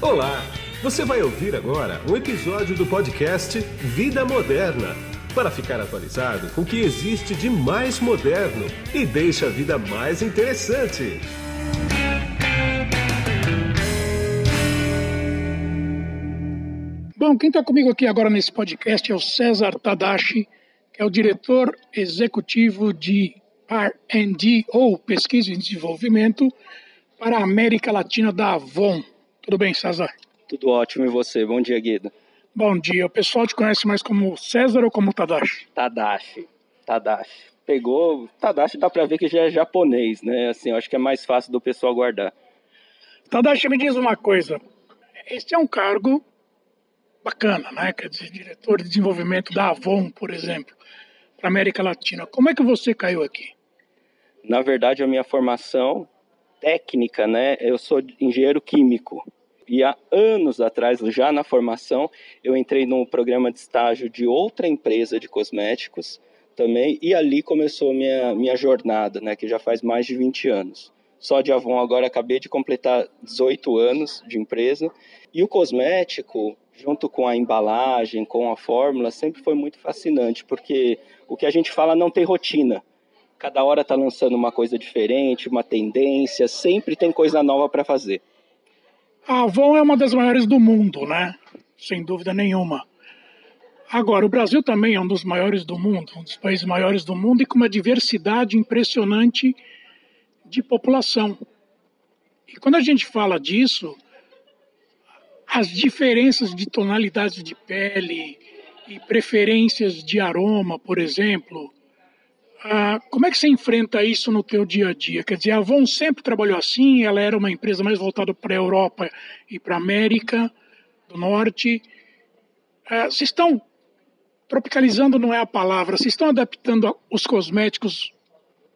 Olá! Você vai ouvir agora um episódio do podcast Vida Moderna para ficar atualizado com o que existe de mais moderno e deixa a vida mais interessante. Bom, quem está comigo aqui agora nesse podcast é o César Tadashi, que é o diretor executivo de R&D ou Pesquisa e Desenvolvimento para a América Latina da Avon. Tudo bem, César? Tudo ótimo e você? Bom dia, Guido. Bom dia. O pessoal te conhece mais como César ou como Tadashi? Tadashi. Tadashi. Pegou. Tadashi dá para ver que já é japonês, né? Assim, eu acho que é mais fácil do pessoal guardar. Tadashi, me diz uma coisa. Este é um cargo bacana, né? Quer dizer, diretor de desenvolvimento da Avon, por exemplo, para América Latina. Como é que você caiu aqui? Na verdade, a minha formação técnica, né? Eu sou engenheiro químico. E há anos atrás, já na formação, eu entrei num programa de estágio de outra empresa de cosméticos também, e ali começou minha minha jornada, né, que já faz mais de 20 anos. Só de Avon agora acabei de completar 18 anos de empresa, e o cosmético, junto com a embalagem, com a fórmula, sempre foi muito fascinante, porque o que a gente fala não tem rotina. Cada hora está lançando uma coisa diferente, uma tendência, sempre tem coisa nova para fazer. A Avon é uma das maiores do mundo, né? Sem dúvida nenhuma. Agora, o Brasil também é um dos maiores do mundo, um dos países maiores do mundo e com uma diversidade impressionante de população. E quando a gente fala disso, as diferenças de tonalidades de pele e preferências de aroma, por exemplo, ah, como é que você enfrenta isso no teu dia a dia? Quer dizer, a Avon sempre trabalhou assim, ela era uma empresa mais voltada para a Europa e para a América do Norte. Ah, vocês estão tropicalizando não é a palavra, vocês estão adaptando os cosméticos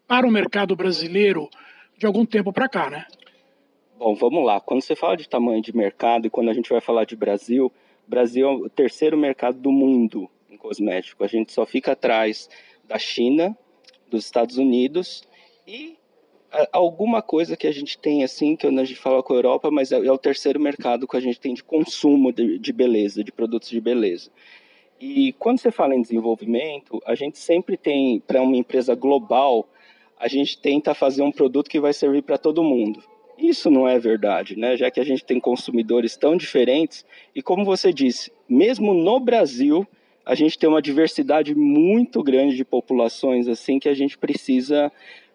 para o mercado brasileiro de algum tempo para cá, né? Bom, vamos lá. Quando você fala de tamanho de mercado e quando a gente vai falar de Brasil, Brasil é o terceiro mercado do mundo em cosmético. A gente só fica atrás da China, dos Estados Unidos e alguma coisa que a gente tem assim, que a gente fala com a Europa, mas é, é o terceiro mercado que a gente tem de consumo de, de beleza, de produtos de beleza. E quando você fala em desenvolvimento, a gente sempre tem, para uma empresa global, a gente tenta fazer um produto que vai servir para todo mundo. Isso não é verdade, né? Já que a gente tem consumidores tão diferentes e como você disse, mesmo no Brasil, a gente tem uma diversidade muito grande de populações assim que a gente precisa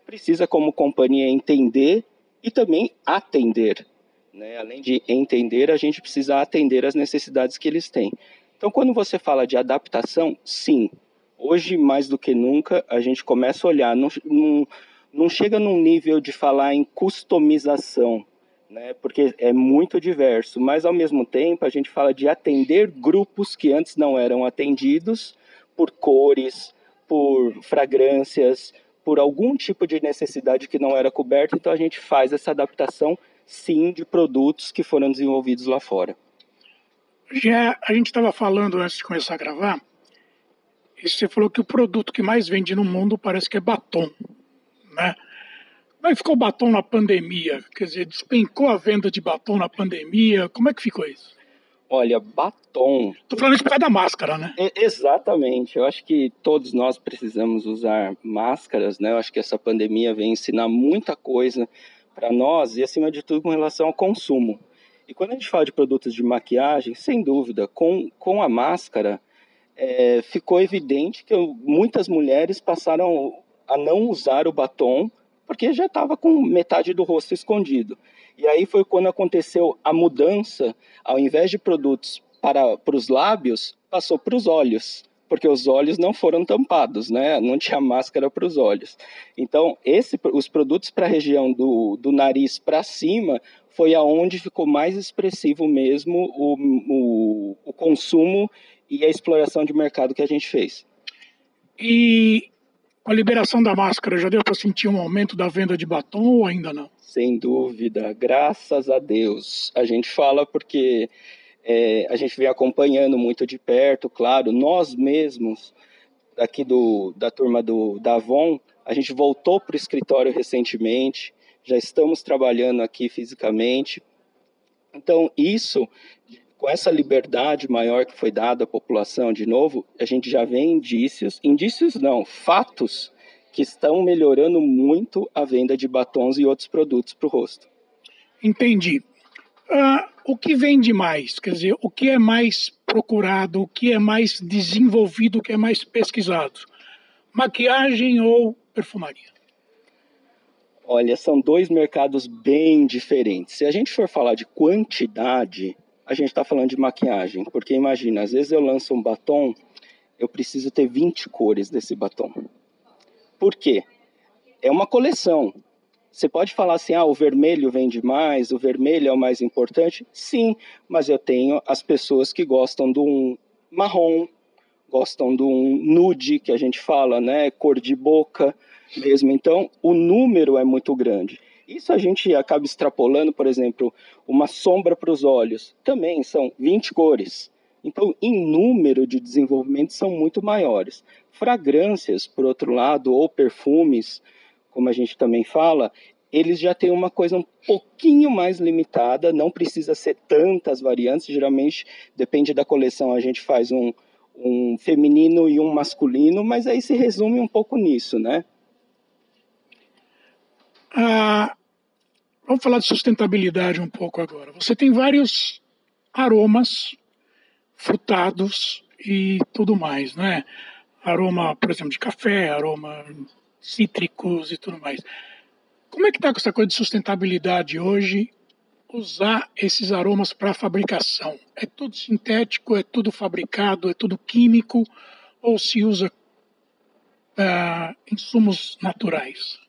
precisa como companhia entender e também atender, né? Além de entender, a gente precisa atender as necessidades que eles têm. Então, quando você fala de adaptação, sim, hoje mais do que nunca a gente começa a olhar, não, não, não chega num nível de falar em customização, né? Porque é muito diverso, mas ao mesmo tempo a gente fala de atender grupos que antes não eram atendidos por cores, por fragrâncias, por algum tipo de necessidade que não era coberta, então a gente faz essa adaptação sim de produtos que foram desenvolvidos lá fora. Já a gente estava falando antes de começar a gravar, e você falou que o produto que mais vende no mundo parece que é batom, né? Como é que ficou o batom na pandemia? Quer dizer, despencou a venda de batom na pandemia? Como é que ficou isso? Olha, batom. Tô falando isso por causa da máscara, né? É, exatamente. Eu acho que todos nós precisamos usar máscaras, né? Eu acho que essa pandemia vem ensinar muita coisa para nós e, acima de tudo, com relação ao consumo. E quando a gente fala de produtos de maquiagem, sem dúvida, com, com a máscara, é, ficou evidente que muitas mulheres passaram a não usar o batom porque já estava com metade do rosto escondido. E aí foi quando aconteceu a mudança, ao invés de produtos para, para os lábios, passou para os olhos, porque os olhos não foram tampados, né? Não tinha máscara para os olhos. Então, esse, os produtos para a região do, do nariz para cima foi aonde ficou mais expressivo mesmo o, o, o consumo e a exploração de mercado que a gente fez. E a liberação da máscara, já deu para sentir um aumento da venda de batom ou ainda não? Sem dúvida, graças a Deus. A gente fala porque é, a gente vem acompanhando muito de perto, claro, nós mesmos, aqui do, da turma do, da Avon, a gente voltou para o escritório recentemente, já estamos trabalhando aqui fisicamente. Então, isso, com essa liberdade maior que foi dada à população, de novo, a gente já vê indícios, indícios não, fatos que estão melhorando muito a venda de batons e outros produtos para o rosto. Entendi. Uh, o que vende mais? Quer dizer, o que é mais procurado, o que é mais desenvolvido, o que é mais pesquisado? Maquiagem ou perfumaria? Olha, são dois mercados bem diferentes. Se a gente for falar de quantidade, a gente está falando de maquiagem, porque imagina, às vezes eu lanço um batom, eu preciso ter 20 cores desse batom. Por quê? É uma coleção. Você pode falar assim, ah, o vermelho vende mais, o vermelho é o mais importante. Sim, mas eu tenho as pessoas que gostam de um marrom, gostam de um nude, que a gente fala, né, cor de boca mesmo. Então, o número é muito grande. Isso a gente acaba extrapolando, por exemplo, uma sombra para os olhos. Também são 20 cores. Então, em número de desenvolvimento, são muito maiores. Fragrâncias, por outro lado, ou perfumes, como a gente também fala, eles já têm uma coisa um pouquinho mais limitada, não precisa ser tantas variantes, geralmente depende da coleção, a gente faz um, um feminino e um masculino, mas aí se resume um pouco nisso, né? Ah, vamos falar de sustentabilidade um pouco agora. Você tem vários aromas frutados e tudo mais, né? Aroma, por exemplo, de café, aroma cítricos e tudo mais. Como é que está com essa coisa de sustentabilidade hoje? Usar esses aromas para fabricação. É tudo sintético, é tudo fabricado, é tudo químico ou se usa uh, insumos naturais?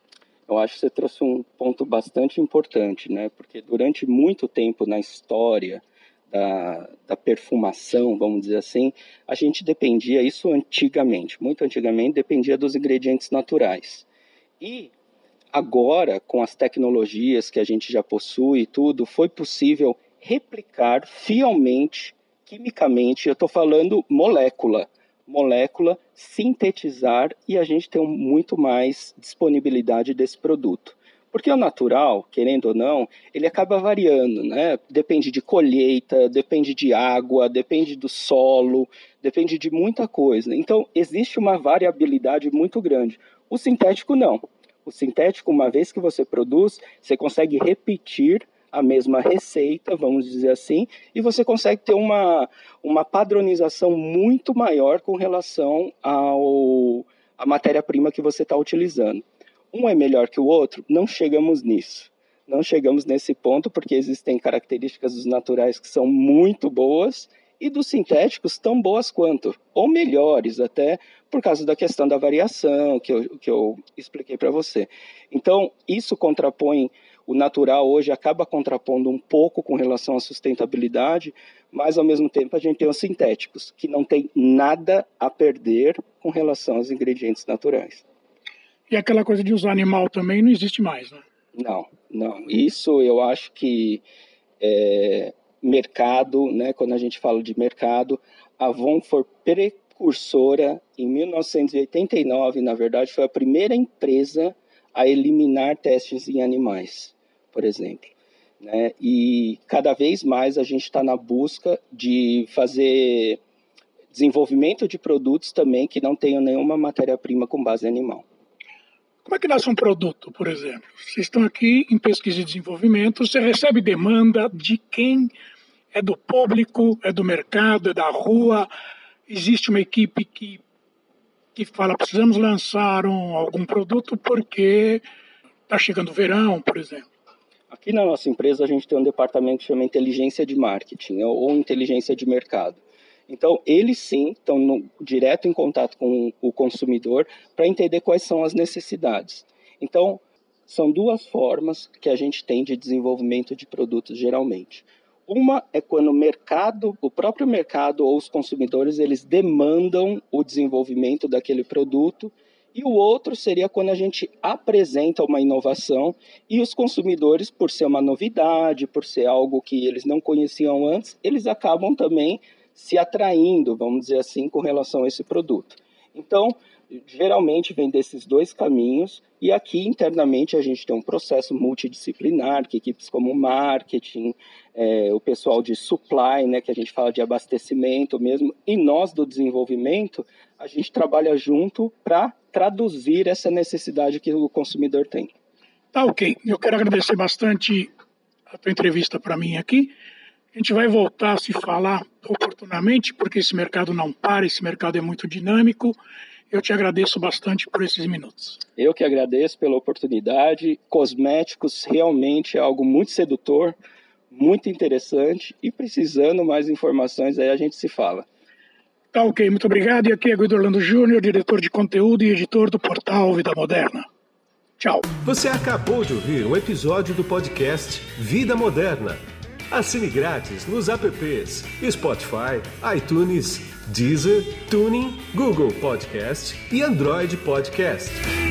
Eu acho que você trouxe um ponto bastante importante, né? Porque durante muito tempo na história da, da, perfumação, vamos dizer assim, a gente dependia, isso antigamente, muito antigamente, dependia dos ingredientes naturais. E agora, com as tecnologias que a gente já possui e tudo, foi possível replicar fielmente, quimicamente, eu estou falando molécula, molécula, sintetizar e a gente ter muito mais disponibilidade desse produto. Porque o natural, querendo ou não, ele acaba variando, né? Depende de colheita, depende de água, depende do solo, depende de muita coisa. Então, existe uma variabilidade muito grande. O sintético não. O sintético, uma vez que você produz, você consegue repetir a mesma receita, vamos dizer assim, e você consegue ter uma, uma padronização muito maior com relação ao a matéria-prima que você está utilizando. Um é melhor que o outro? Não chegamos nisso. Não chegamos nesse ponto porque existem características dos naturais que são muito boas e dos sintéticos tão boas quanto, ou melhores até, por causa da questão da variação que eu, que eu expliquei para você. Então, isso contrapõe o natural hoje acaba contrapondo um pouco com relação à sustentabilidade, mas ao mesmo tempo a gente tem os sintéticos, que não tem nada a perder com relação aos ingredientes naturais. E aquela coisa de usar animal também não existe mais, né? Não, não. Isso eu acho que é, mercado, né, quando a gente fala de mercado, a Avon foi precursora em 1989, na verdade, foi a primeira empresa a eliminar testes em animais por exemplo. Né? E cada vez mais a gente está na busca de fazer desenvolvimento de produtos também que não tenham nenhuma matéria-prima com base animal. Como é que nasce um produto, por exemplo? Vocês estão aqui em pesquisa e desenvolvimento, você recebe demanda de quem? É do público, é do mercado, é da rua? Existe uma equipe que, que fala, precisamos lançar um, algum produto porque está chegando o verão, por exemplo? Aqui na nossa empresa a gente tem um departamento que chama inteligência de marketing né, ou inteligência de mercado. Então, eles sim estão no, direto em contato com o consumidor para entender quais são as necessidades. Então, são duas formas que a gente tem de desenvolvimento de produtos geralmente. Uma é quando o mercado, o próprio mercado ou os consumidores, eles demandam o desenvolvimento daquele produto e o outro seria quando a gente apresenta uma inovação e os consumidores, por ser uma novidade, por ser algo que eles não conheciam antes, eles acabam também se atraindo, vamos dizer assim, com relação a esse produto. Então, geralmente vem desses dois caminhos, e aqui internamente a gente tem um processo multidisciplinar, que equipes como marketing, é, o pessoal de supply, né, que a gente fala de abastecimento mesmo, e nós do desenvolvimento, a gente trabalha junto para traduzir essa necessidade que o consumidor tem. Tá ok. Eu quero agradecer bastante a tua entrevista para mim aqui. A gente vai voltar a se falar oportunamente, porque esse mercado não para, esse mercado é muito dinâmico. Eu te agradeço bastante por esses minutos. Eu que agradeço pela oportunidade. Cosméticos realmente é algo muito sedutor, muito interessante e precisando mais informações aí a gente se fala. Tá ok, muito obrigado. E aqui é Guido Orlando Júnior, diretor de conteúdo e editor do portal Vida Moderna. Tchau. Você acabou de ouvir um episódio do podcast Vida Moderna. Assine grátis nos apps Spotify, iTunes, Deezer, Tuning, Google Podcast e Android Podcast.